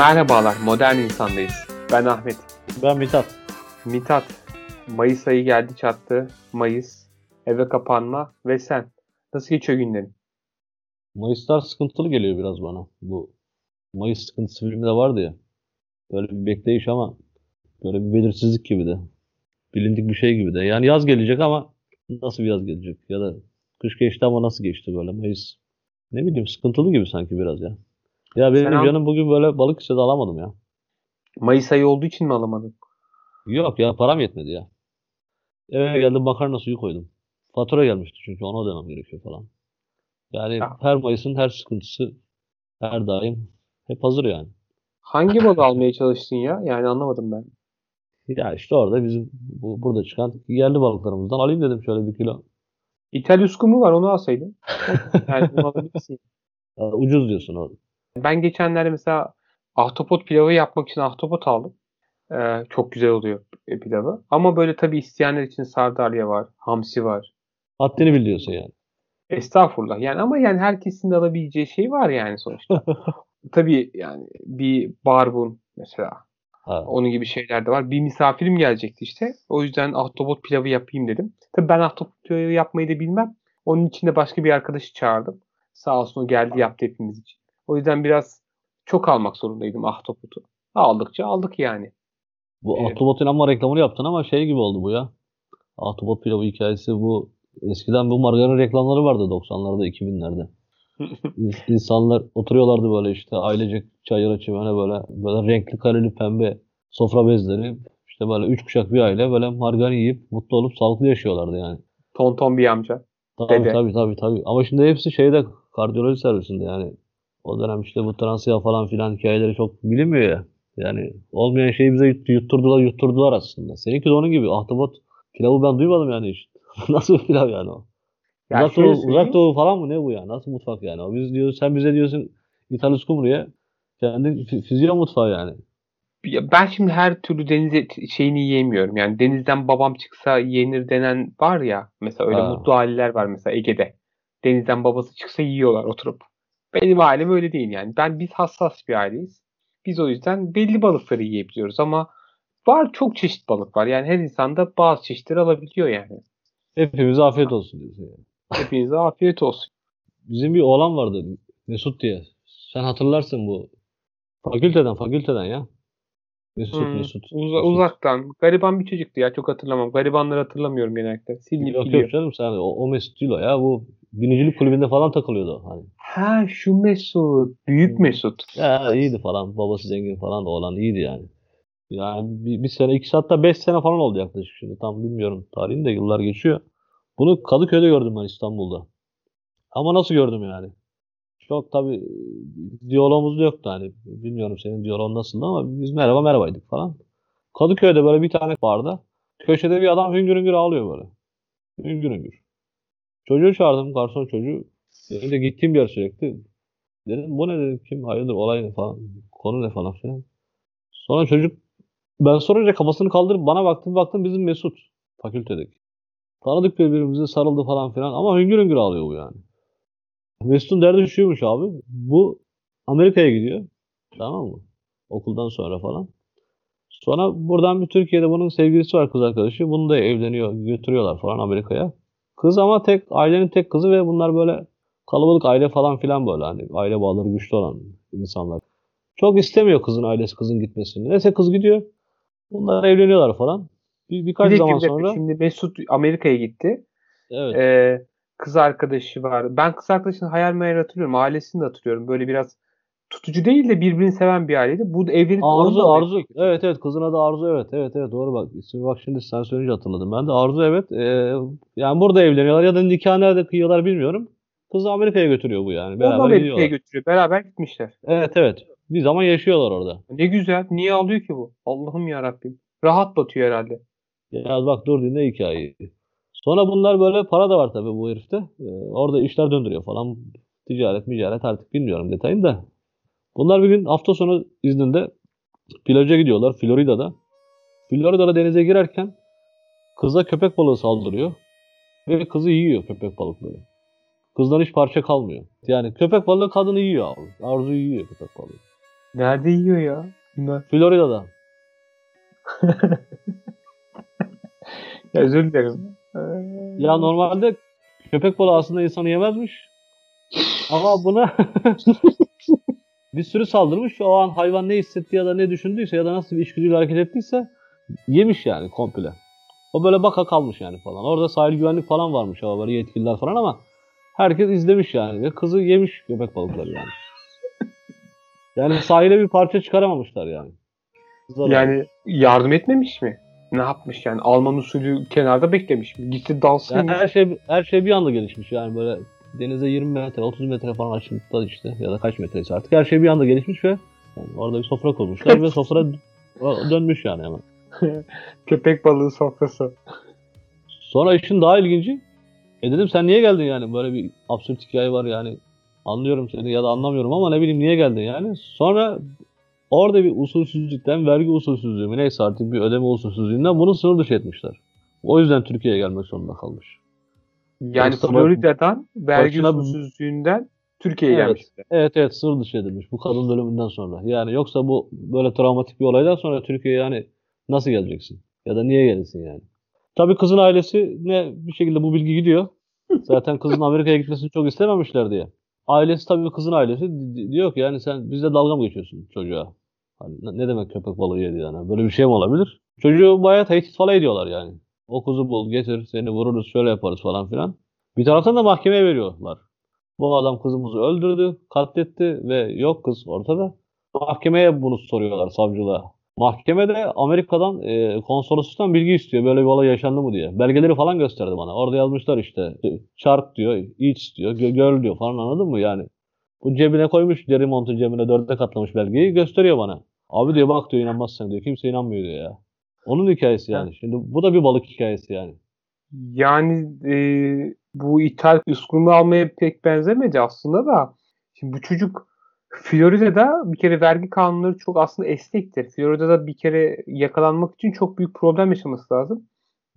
Merhabalar, modern insandayız. Ben Ahmet. Ben Mithat. Mithat, Mayıs ayı geldi çattı. Mayıs, eve kapanma ve sen. Nasıl geçiyor günlerin? Mayıslar sıkıntılı geliyor biraz bana. Bu Mayıs sıkıntısı filmde vardı ya. Böyle bir bekleyiş ama böyle bir belirsizlik gibi de. Bilindik bir şey gibi de. Yani yaz gelecek ama nasıl bir yaz gelecek? Ya da kış geçti ama nasıl geçti böyle Mayıs? Ne bileyim sıkıntılı gibi sanki biraz ya. Ya benim al- canım bugün böyle balık istedi alamadım ya. Mayıs ayı olduğu için mi alamadın? Yok ya param yetmedi ya. Eve geldim makarna suyu koydum. Fatura gelmişti çünkü onu ödemem gerekiyor falan. Yani Ya. her Mayıs'ın her sıkıntısı her daim hep hazır yani. Hangi balığı almaya çalıştın ya? Yani anlamadım ben. Ya işte orada bizim bu, burada çıkan yerli balıklarımızdan alayım dedim şöyle bir kilo. İtalyusku mu var onu alsaydın. Yani bunu alabilirsin. Ya, ucuz diyorsun orada. Ben geçenlerde mesela ahtapot pilavı yapmak için ahtapot aldım. Ee, çok güzel oluyor e, pilavı. Ama böyle tabii isteyenler için sardalya var, hamsi var. Haddini bil diyorsun yani. Estağfurullah. Yani ama yani herkesin de alabileceği şey var yani sonuçta. Tabii yani bir barbun mesela. Ha. Onun gibi şeyler de var. Bir misafirim gelecekti işte. O yüzden ahtapot pilavı yapayım dedim. Tabii ben ahtapot pilavı yapmayı da bilmem. Onun için de başka bir arkadaşı çağırdım. Sağ olsun o geldi yaptı hepimiz için. O yüzden biraz çok almak zorundaydım ahtapotu. Aldıkça aldık yani. Bu Evet. Ahtapot'un ama reklamını yaptın ama şey gibi oldu bu ya. Ahtapot pilavı hikayesi bu. Eskiden bu margarin reklamları vardı 90'larda 2000'lerde. İns- İnsanlar oturuyorlardı böyle işte ailecek çayıra çimene böyle böyle renkli kareli pembe sofra bezleri işte böyle üç kuşak bir aile böyle margarin yiyip mutlu olup sağlıklı yaşıyorlardı yani. Tonton bir amca. Tabii Dede. tabii tabii tabii. Ama şimdi hepsi şeyde kardiyoloji servisinde yani. O dönem işte bu transiya falan filan hikayeleri çok bilinmiyor ya. Yani olmayan şeyi bize yut- yutturdular yutturdular aslında. Seninki de onun gibi. Ahtapot pilavı ben duymadım yani hiç. Nasıl bir pilav yani o? Ya uzak, doğu, uzak doğu falan mı ne bu ya? Nasıl mutfak yani? O biz diyoruz, sen bize diyorsun İtalyan kumruya. Kendin fü- füzyon mutfağı yani. Ya Ben şimdi her türlü deniz şeyini yiyemiyorum. Yani denizden babam çıksa yenir denen var ya. Mesela öyle Ha. mutlu aileler var mesela Ege'de. Denizden babası çıksa yiyorlar oturup. Benim ailem öyle değil yani. Ben biz hassas bir aileyiz. Biz o yüzden belli balıkları yiyebiliyoruz ama var çok çeşit balık var. Yani her insanda bazı çeşitleri alabiliyor yani. Hepimize afiyet olsun diyorsun yani. Hepinize afiyet olsun. Bizim bir oğlan vardı Mesut diye. Sen hatırlarsın bu. Fakülteden fakülteden ya. Mesut Hmm, Mesut. uza- Mesut. uzaktan. Gariban bir çocuktu ya çok hatırlamam. Garibanları hatırlamıyorum genellikle. Silinip Yok yok canım sen o, o Mesut değil o ya. Bu binicilik kulübünde falan takılıyordu. Hani. Ha şu Mesut. Büyük Hmm. Mesut. Ya iyiydi falan. Babası zengin falan da oğlan iyiydi yani. Yani bir, bir sene, iki hatta beş sene falan oldu yaklaşık şimdi. Tam bilmiyorum tarihini de yıllar geçiyor. Bunu Kadıköy'de gördüm ben İstanbul'da. Ama nasıl gördüm yani? Çok tabii e, diyalogumuz yoktu hani. Bilmiyorum senin diyaloğun nasıldı ama biz merhaba merhabaydık falan. Kadıköy'de böyle bir tane barda köşede bir adam hüngür hüngür ağlıyor böyle. Hüngür hüngür. Çocuğu çağırdım garson çocuğu. De gittiğim yer sürekli. Dedim bu ne dedim kim hayırdır olay ne falan. Konu ne falan filan. Sonra çocuk ben sorunca kafasını kaldırıp bana baktım baktım bizim Mesut fakültedeki. Tanıdık birbirimizi sarıldı falan filan ama hüngür hüngür ağlıyor bu yani. Mesut'un derdi şuymuş abi. Bu Amerika'ya gidiyor. Tamam mı? Okuldan sonra falan. Sonra buradan bir Türkiye'de bunun sevgilisi var kız arkadaşı. Bunu da evleniyor, götürüyorlar falan Amerika'ya. Kız ama tek ailenin tek kızı ve bunlar böyle kalabalık aile falan filan böyle hani aile bağları güçlü olan insanlar. Çok istemiyor kızın ailesi kızın gitmesini. Neyse kız gidiyor. Bunlar evleniyorlar falan. Bir, Bir birkaç dakika, zaman bir sonra Şimdi Mesut Amerika'ya gitti. evet. Ee, kız arkadaşı var. Ben kız arkadaşını hayal meyal hatırlıyorum. Ailesini de hatırlıyorum. Böyle biraz tutucu değil de birbirini seven bir aileydi. Bu onu Arzu Arzu. Evet evet kızın adı Arzu evet. Evet evet doğru bak. İsmi bak şimdi sen söyleyince hatırladım. Ben de Arzu evet. Ee, yani burada evleniyorlar ya da nikah nerede kıyıyorlar bilmiyorum. Kızı Amerika'ya götürüyor bu yani. Beraber Amerika'ya götürüyor. Beraber gitmişler. Evet evet. Bir zaman yaşıyorlar orada. Ne güzel. Niye alıyor ki bu? Allah'ım ya Rabbim. Rahat batıyor herhalde. Ya bak dur dinle hikayeyi. Sonra bunlar böyle para da var tabii bu herifte. Ee, orada işler döndürüyor falan. Ticaret, ticaret artık bilmiyorum detayını da. Bunlar bir gün hafta sonu izninde plaja gidiyorlar Florida'da. Florida'da denize girerken kıza köpek balığı saldırıyor. Ve kızı yiyor köpek balıkları. Kızdan hiç parça kalmıyor. Yani köpek balığı kadını yiyor abi. Arzu yiyor köpek balığı. Nerede yiyor ya? Bunlar. Florida'da. Ya özür dilerim. Ya normalde köpek balığı aslında insanı yemezmiş. Ama buna bir sürü saldırmış. O an hayvan ne hissetti ya da ne düşündüyse ya da nasıl bir içgüdüyle hareket ettiyse yemiş yani komple. O böyle baka kalmış yani falan. Orada sahil güvenlik falan varmış ama böyle yetkililer falan ama herkes izlemiş yani ve kızı yemiş köpek balıkları yani. Yani sahile bir parça çıkaramamışlar yani. Kıza da- Yani yardım etmemiş mi? Ne yapmış yani? Alman usulü kenarda beklemiş mi? Gitti dalsın Yani mı? her şey her şey bir anda gelişmiş yani böyle denize 20 metre 30 metre falan açıklıkta işte ya da kaç metreyse artık her şey bir anda gelişmiş ve yani orada bir sofra kurmuşlar ve sofra dönmüş yani hemen. Köpek balığı sofrası. Sonra işin daha ilginci e dedim sen niye geldin yani böyle bir absürt hikaye var yani anlıyorum seni ya da anlamıyorum ama ne bileyim niye geldin yani. Sonra orada bir usulsüzlükten vergi usulsüzlüğü mü neyse artık bir ödeme usulsüzlüğünden bunu sınır dışı etmişler. O yüzden Türkiye'ye gelmek zorunda kalmış. Yani Florida'dan vergi usulsüzlüğünden Türkiye'ye Evet. gelmişler. Evet evet sınır dışı edilmiş bu kadın ölümünden sonra. Yani yoksa bu böyle travmatik bir olaydan sonra Türkiye'ye yani nasıl geleceksin? Ya da niye gelirsin yani? Tabii kızın ailesi ne bir şekilde bu bilgi gidiyor. Zaten kızın Amerika'ya gitmesini çok istememişler diye. Ailesi tabii kızın ailesi di- di- diyor ki yani sen bizde dalga mı geçiyorsun çocuğa? Hani ne- ne demek köpek balığı yedi yani? Böyle bir şey mi olabilir? Çocuğu bayağı tehdit falan ediyorlar yani. O kızı bul getir seni vururuz şöyle yaparız falan filan. Bir taraftan da mahkemeye veriyorlar. Bu adam kızımızı öldürdü, katletti ve yok kız ortada. Mahkemeye bunu soruyorlar savcılığa. Mahkemede Amerika'dan e, konsolosluktan bilgi istiyor böyle bir olay yaşandı mı diye. Belgeleri falan gösterdi bana. Orada yazmışlar işte chart diyor, each diyor, gö- girl diyor falan anladın mı yani. Bu cebine koymuş deri montu cebine dörde katlamış belgeyi gösteriyor bana. Abi diyor bak diyor inanmazsın diyor. Kimse inanmıyor diyor ya. Onun hikayesi yani. Şimdi bu da bir balık hikayesi yani. Yani e, bu ithal üslubunu almaya pek benzemedi aslında da. Şimdi bu çocuk Florida'da bir kere vergi kanunları çok aslında esnektir. Florida'da bir kere yakalanmak için çok büyük problem yaşaması lazım.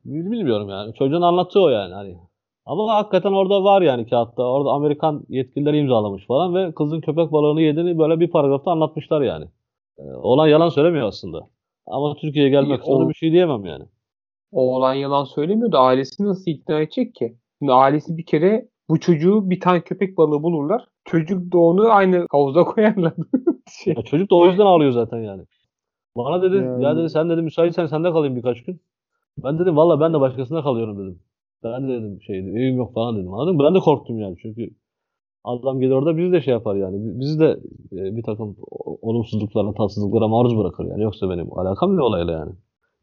Bil- Bilmiyorum yani. Çocuğun anlattığı o yani hani. Ama hakikaten orada var yani kağıtta. Orada Amerikan yetkilileri imzalamış falan ve kızın köpek balığını yediğini böyle bir paragrafta anlatmışlar yani. Ee, olan yalan söylemiyor aslında. Ama Türkiye'ye gelmek İyi, zorunda o- bir şey diyemem yani. O olan yalan söylemiyor da ailesini nasıl ikna edecek ki? Şimdi ailesi bir kere bu çocuğu bir tane köpek balığı bulurlar. Çocuk da onu aynı havuza koyarlar. şey. Ya çocuk da o yüzden ağlıyor zaten yani. Bana dedi Yani- ya dedi sen dedi müsaitsen sende kalayım birkaç gün. Ben dedim valla ben de başkasında kalıyorum dedim. Ben de dedim şey evim yok falan dedim anladın mı? Ben de korktum yani çünkü adam gelir orada bizi de şey yapar yani. Bi- Bizi de e, bir takım olumsuzluklara, tatsızlıklara maruz bırakır yani. Yoksa benim alakam ne olayla yani.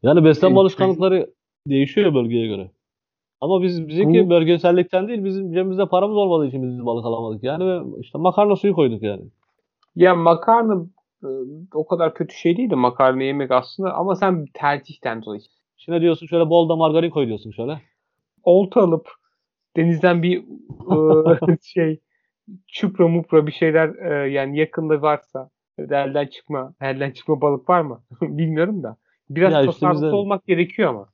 Yani beslenme alışkanlıkları değişiyor bölgeye göre. Ama biz bizimki bölgesellikten değil bizim cebimizde paramız olmadığı için biz balık alamadık yani ve işte makarna suyu koyduk yani. Ya makarna e, o kadar kötü şey değil de makarna yemek aslında ama sen tercihten dolayı. İçine diyorsun şöyle bol da margarin koy diyorsun şöyle. Olta alıp denizden bir e, şey çupra mupra bir şeyler e, yani yakında varsa elden çıkma elden çıkma balık var mı? Bilmiyorum da. Biraz Ya işte tasarruflu bizde- olmak gerekiyor ama.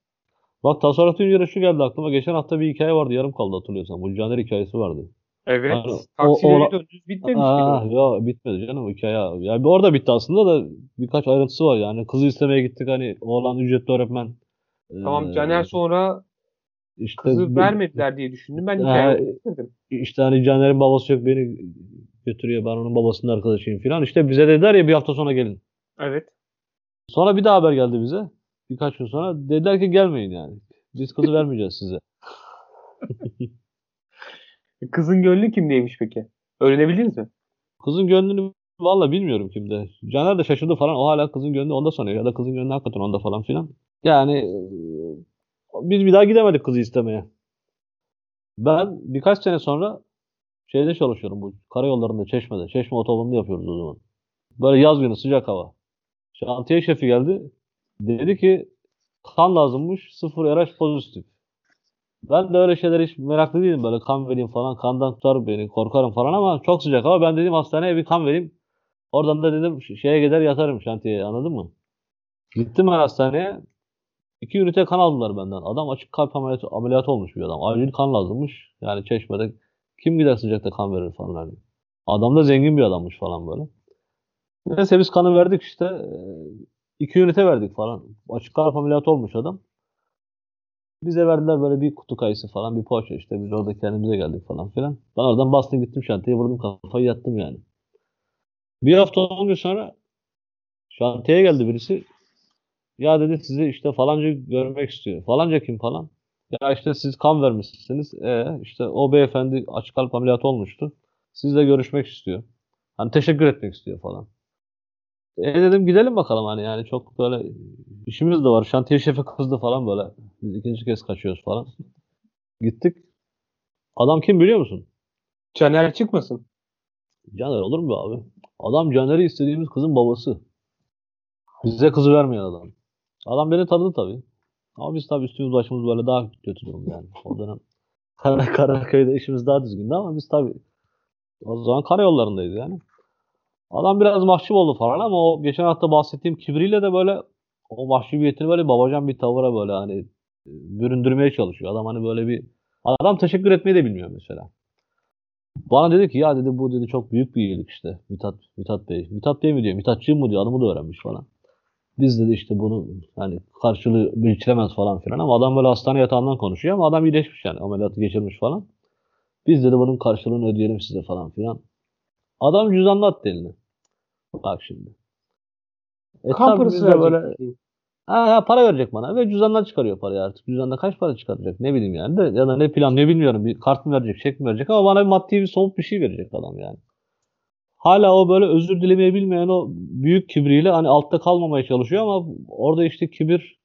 Bak tasarruf deyince de şu geldi aklıma. Geçen hafta bir hikaye vardı yarım kaldı hatırlıyorsan. Bu Caner hikayesi vardı. Evet. Yani o- Taksilere o- döndünüz bitmemiş Aa, ya bitmedi canım hikaye. Yani bir orada bitti aslında da birkaç ayrıntısı var yani. Kızı istemeye gittik hani oğlan ücretli öğretmen. Tamam Ee, Caner sonra işte kızı vermediler diye düşündüm. Ben hikayeyi bitirdim. İşte hani Caner'in babası yok beni götürüyor. Ben onun babasının arkadaşıyım falan. İşte bize dediler ya bir hafta sonra gelin. Evet. Sonra bir daha haber geldi bize. Birkaç gün sonra dediler ki gelmeyin yani. Biz kızı vermeyeceğiz size. Kızın gönlü kimdeymiş peki? Öğrenebildiniz mi? Kızın gönlünü valla bilmiyorum kimde. Caner de şaşırdı falan. O hala kızın gönlü onda sanıyor. Ya da kızın gönlü hakikaten onda falan filan. Yani biz bir daha gidemedik kızı istemeye. Ben birkaç sene sonra şeyde çalışıyorum bu karayollarında Çeşme'de. Çeşme otobanını yapıyoruz o zaman. Böyle yaz günü sıcak hava. Şantiye şefi geldi. Dedi ki kan lazımmış sıfır RH pozitif. Ben de öyle şeyler hiç meraklı değilim böyle kan vereyim falan kandan tutar beni korkarım falan ama çok sıcak hava ben dedim hastaneye bir kan vereyim. Oradan da dedim şeye gider yatarım şantiyeye anladın mı? Gittim ben hastaneye. İki ünite kan aldılar benden. Adam açık kalp ameliyatı, ameliyatı olmuş bir adam. Acil kan lazımmış. Yani çeşmede kim gider sıcakta kan verir falan hani. Adam da zengin bir adammış falan böyle. Neyse biz kanı verdik işte. Ee, iki ünite verdik falan. Açık kalp ameliyatı olmuş adam. Bize verdiler böyle bir kutu kayısı falan bir poğaça işte. Biz orada kendimize geldik falan filan. Ben oradan bastım gittim şantiyeye vurdum kafayı yattım yani. Bir hafta on gün sonra şantiyeye geldi birisi. Ya dedi sizi işte falanca görmek istiyor. Falanca kim falan. Ya işte siz kan vermişsiniz. E işte o beyefendi açık kalp ameliyatı olmuştu. Sizle görüşmek istiyor. Hani teşekkür etmek istiyor falan. E dedim gidelim bakalım hani yani çok böyle işimiz de var. Şantiye şefi kızdı falan böyle. Biz ikinci kez kaçıyoruz falan. Gittik. Adam kim biliyor musun? Caner çıkmasın. Caner olur mu abi? Adam Caner'i istediğimiz kızın babası. Bize kızı vermeyen adam. Adam beni tanıdı tabii. Ama biz tabii üstümüz başımız böyle daha kötü durum yani. O dönem Kara, Karaköy'de işimiz daha düzgündü ama biz tabii o zaman karayollarındayız yani. Adam biraz mahcup oldu falan ama o geçen hafta bahsettiğim kibriyle de böyle o mahcubiyetini böyle babacan bir tavıra böyle hani e, büründürmeye çalışıyor. Adam hani böyle bir adam teşekkür etmeyi de bilmiyor mesela. Bana dedi ki ya dedi bu dedi çok büyük bir iyilik işte. Mithat, Mithat Bey. Mithat Bey mi diyor? Mithatçığım mı diyor? Adımı da öğrenmiş falan. Biz dedi işte bunu hani karşılığı biçilemez falan filan ama adam böyle hastane yatağından konuşuyor ama adam iyileşmiş yani ameliyatı geçirmiş falan. Biz dedi bunun karşılığını ödeyelim size falan filan. Adam cüzdanını attı eline. Bak şimdi. E, kan parası böyle ha, ha, para verecek bana ve cüzdandan çıkarıyor parayı artık. Cüzdanda kaç para çıkaracak ne bileyim yani de ya da ne plan ne bilmiyorum. Bir kart mı verecek, çek mi verecek ama bana bir maddi bir somut bir şey verecek adam yani. Hala o böyle özür dilemeyi bilmeyen o büyük kibriyle hani altta kalmamaya çalışıyor ama orada işte kibir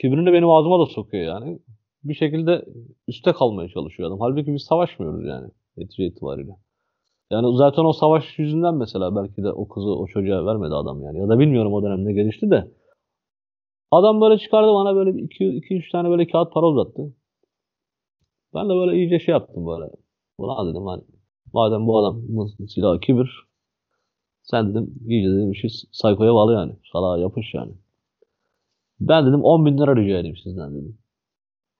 kibrini benim ağzıma da sokuyor yani. Bir şekilde üste kalmaya çalışıyor adam. Halbuki biz savaşmıyoruz yani netice itibariyle. Yani zaten o savaş yüzünden mesela belki de o kızı o çocuğa vermedi adam yani. Ya da bilmiyorum o dönemde gelişti de. Adam böyle çıkardı bana böyle 2-3 tane böyle kağıt para uzattı. Ben de böyle iyice şey yaptım böyle. Ulan dedim hani madem bu adam silahı kibir sen dedim iyice dedim bir şey saykoya bağlı yani. Salağa yapış yani. Ben dedim 10 bin lira rica edeyim sizden dedim.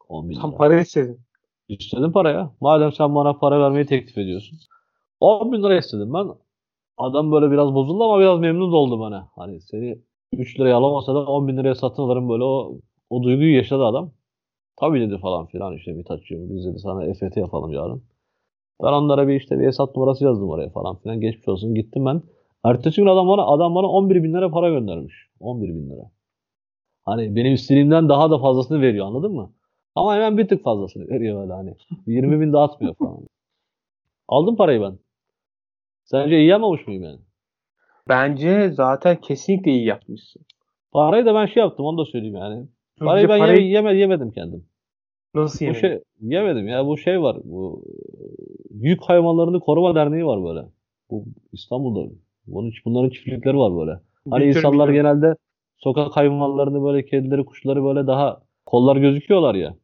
10 bin lira. Sen para istedin. İstedim paraya. Madem sen bana para vermeyi teklif ediyorsun. 10 bin lira istedim ben. Adam böyle biraz bozuldu ama biraz memnun oldu bana. Hani seni 3 liraya alamasa da 10 bin liraya satın alırım böyle o, o duyguyu yaşadı adam. Tabii dedi falan filan işte Mithatçığım biz dedi sana EFT yapalım yarın. Ben onlara bir işte bir hesap numarası yazdım oraya falan filan. Geçmiş olsun gittim ben. Ertesi gün adam bana, adam bana 11 bin lira para göndermiş. 11 bin lira. Hani benim istediğimden daha da fazlasını veriyor anladın mı? Ama hemen bir tık fazlasını veriyor öyle hani. 20 bin dağıtmıyor falan. Aldım parayı ben. Sence iyi yapmamış mıyım yani? Bence zaten kesinlikle iyi yapmışsın. Parayı da ben şey yaptım onu da söyleyeyim yani. Parayı ben parayı... Yeme, yemedim kendim. Nasıl yemedin? Şey, yemedim ya bu şey var. Bu Yük Hayvanlarını Koruma Derneği var böyle. Bu İstanbul'da. Bunun, bunların çiftlikleri var böyle. Hani Bilmiyorum, insanlar bilmiyorum. genelde sokak hayvanlarını böyle kedileri, kuşları böyle daha kollar gözüküyorlar ya.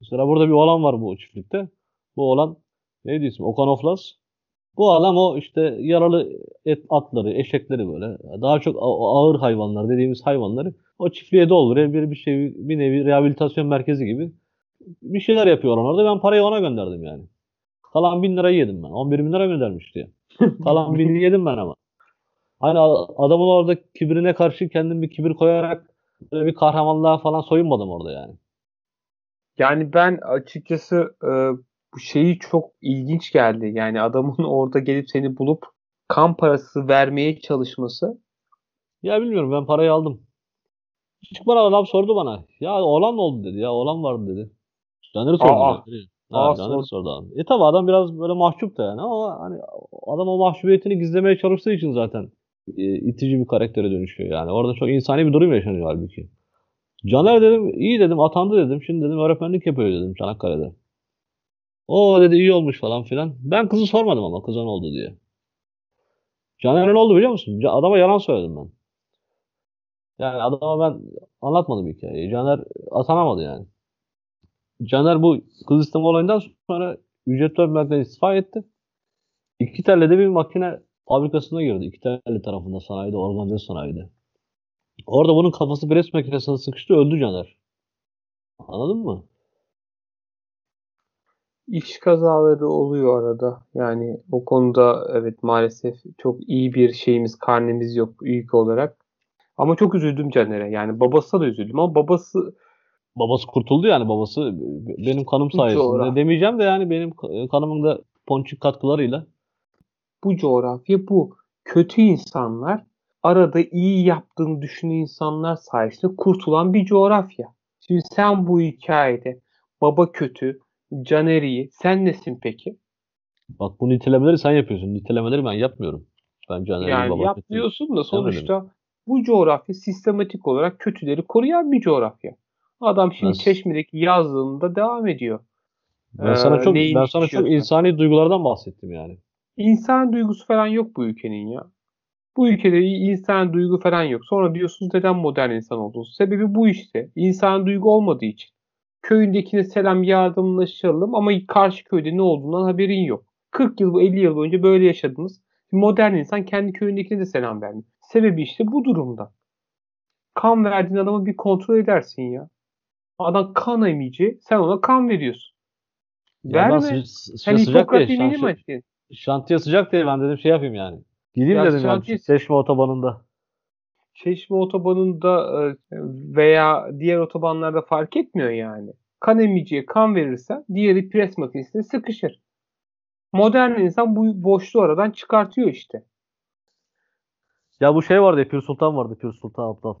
Mesela burada bir oğlan var bu çiftlikte. Bu oğlan neydi ismi? Okanoflas. Bu adam o işte yaralı et atları, eşekleri böyle daha çok ağır hayvanlar dediğimiz hayvanları o çiftliğe dolduruyor. Bir, bir şey bir nevi rehabilitasyon merkezi gibi bir şeyler yapıyorlar orada. Ben parayı ona gönderdim yani. Kalan bin lirayı yedim ben. 11 bin lira göndermiş diye. Kalan bini yedim ben ama. Hani adamın orada kibrine karşı kendim bir kibir koyarak böyle bir kahramanlığa falan soyunmadım orada yani. Yani ben açıkçası e, bu şeyi çok ilginç geldi. Yani adamın orada gelip seni bulup kan parası vermeye çalışması. Ya bilmiyorum ben parayı aldım. Çıkmadan adam sordu bana. Ya oğlan ne oldu dedi ya oğlan vardı dedi. Caner'i sordu. Aa. Ha, Caner'i sordu adam. E tabi adam biraz böyle mahcup da yani ama hani adam o mahcubiyetini gizlemeye çalıştığı için zaten e, itici bir karaktere dönüşüyor yani. Orada çok insani bir durum yaşanıyor halbuki. Caner dedim iyi dedim atandı dedim. Şimdi dedim öğretmenlik yapıyor dedim Çanakkale'de. O dedi iyi olmuş falan filan. Ben kızı sormadım ama kızan oldu diye. Caner'e ne oldu biliyor musun? Adama yalan söyledim ben. Yani adama ben anlatmadım hikayeyi. Caner atanamadı yani. Caner bu kız isteme olayından sonra ücretli öğretmenlikten istifa etti. İki tellede bir makine fabrikasına girdi. İki telli tarafında sanayide, organize sanayide. Orada bunun kafası pres makinesine sıkıştı öldü Caner. Anladın mı? İş kazaları oluyor arada. Yani o konuda evet maalesef çok iyi bir şeyimiz, karnemiz yok ilk olarak. Ama çok üzüldüm Caner'e. Yani babasına da üzüldüm ama babası Babası kurtuldu yani babası benim kanım sayesinde. Coğrafya. Demeyeceğim de yani benim kanımın da ponçik katkılarıyla. bu coğrafya bu. Kötü insanlar arada iyi yaptığını düşünen insanlar sayesinde kurtulan bir coğrafya. Şimdi sen bu hikayede baba kötü, Caner iyi. Sen nesin peki? Bak bu nitelemeleri sen yapıyorsun. Nitelemeleri ben yapmıyorum. Ben Caner'in Yani baba kötü. yapmıyorsun da sonuçta bu coğrafya sistematik olarak kötüleri koruyan bir coğrafya. Adam şimdi Ben- Çeşme'deki yazlığında devam ediyor. Ben sana Ee, çok ben sana çok insani duygulardan bahsettim yani. İnsan duygusu falan yok bu ülkenin ya. Bu ülkede insan duygu falan yok. Sonra diyorsunuz neden modern insan oldunuz? Sebebi bu işte. İnsan duygu olmadığı için. Köyündekine selam yardımlaşalım ama karşı köyde ne olduğundan haberin yok. 40 yıl 50 yıl önce böyle yaşadınız. Modern insan kendi köyündekine de selam vermiyor. Sebebi işte bu durumda. Kan verdiğin adamı bir kontrol edersin ya. Adam kan emici, sen ona kan veriyorsun. Ya Verme. sı- sı- Sen sıcak mi şan- açtın? şantiye sıcak diye ben dedim şey yapayım yani. Gideyim Ya dedim yani şantiye- Çeşme otobanında. Çeşme otobanında e, veya diğer otobanlarda fark etmiyor yani. Kan emiciye kan verirsen diğeri pres makinesine sıkışır. Modern insan bu boşluğu aradan çıkartıyor işte. Ya bu şey vardı ya Pür Sultan vardı Pür Sultan Aptal.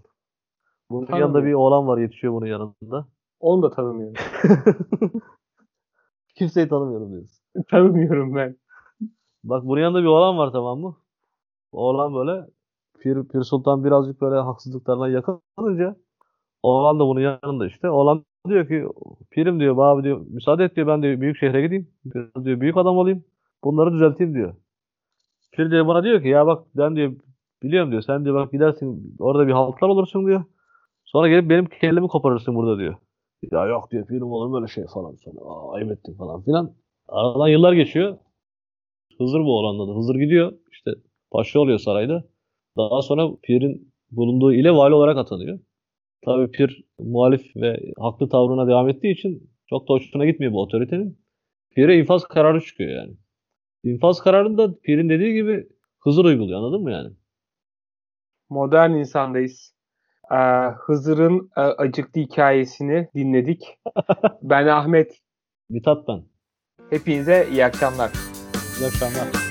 Bunun Tanımıyorum. yanında bir oğlan var yetişiyor bunun yanında. Onu da tanımıyorum. Kimseyi tanımıyorum diyorsun. tanımıyorum ben. Bak bunun yanında bir oğlan var tamam mı? Oğlan böyle Pir, Pir Sultan birazcık böyle haksızlıklarına yakalanınca oğlan da bunun yanında işte. Oğlan diyor ki Pirim diyor abi diyor müsaade et diyor ben diyor büyük şehre gideyim. Biraz diyor büyük adam olayım. Bunları düzelteyim diyor. Pir diyor bana diyor ki ya bak ben diyor biliyorum diyor sen diyor bak gidersin orada bir haltlar olursun diyor. Sonra gelip benim kellemi koparırsın burada diyor. Ya yok diyor pirim olur böyle şey falan sonra. Aa, ayıp ettin falan filan. Aradan yıllar geçiyor. Hızır bu oğlanın adı. Hızır gidiyor. işte paşa oluyor sarayda. Daha sonra Pir'in bulunduğu ile vali olarak atanıyor. Tabii Pir muhalif ve haklı tavrına devam ettiği için çok da hoşuna gitmiyor bu otoritenin. Pir'e infaz kararı çıkıyor yani. İnfaz kararında Pir'in dediği gibi Hızır uyguluyor anladın mı yani? Modern insandayız. Ee, Hızır'ın e, acıklı hikayesini dinledik. ben Ahmet. Mithat ben. Hepinize iyi akşamlar. İyi akşamlar.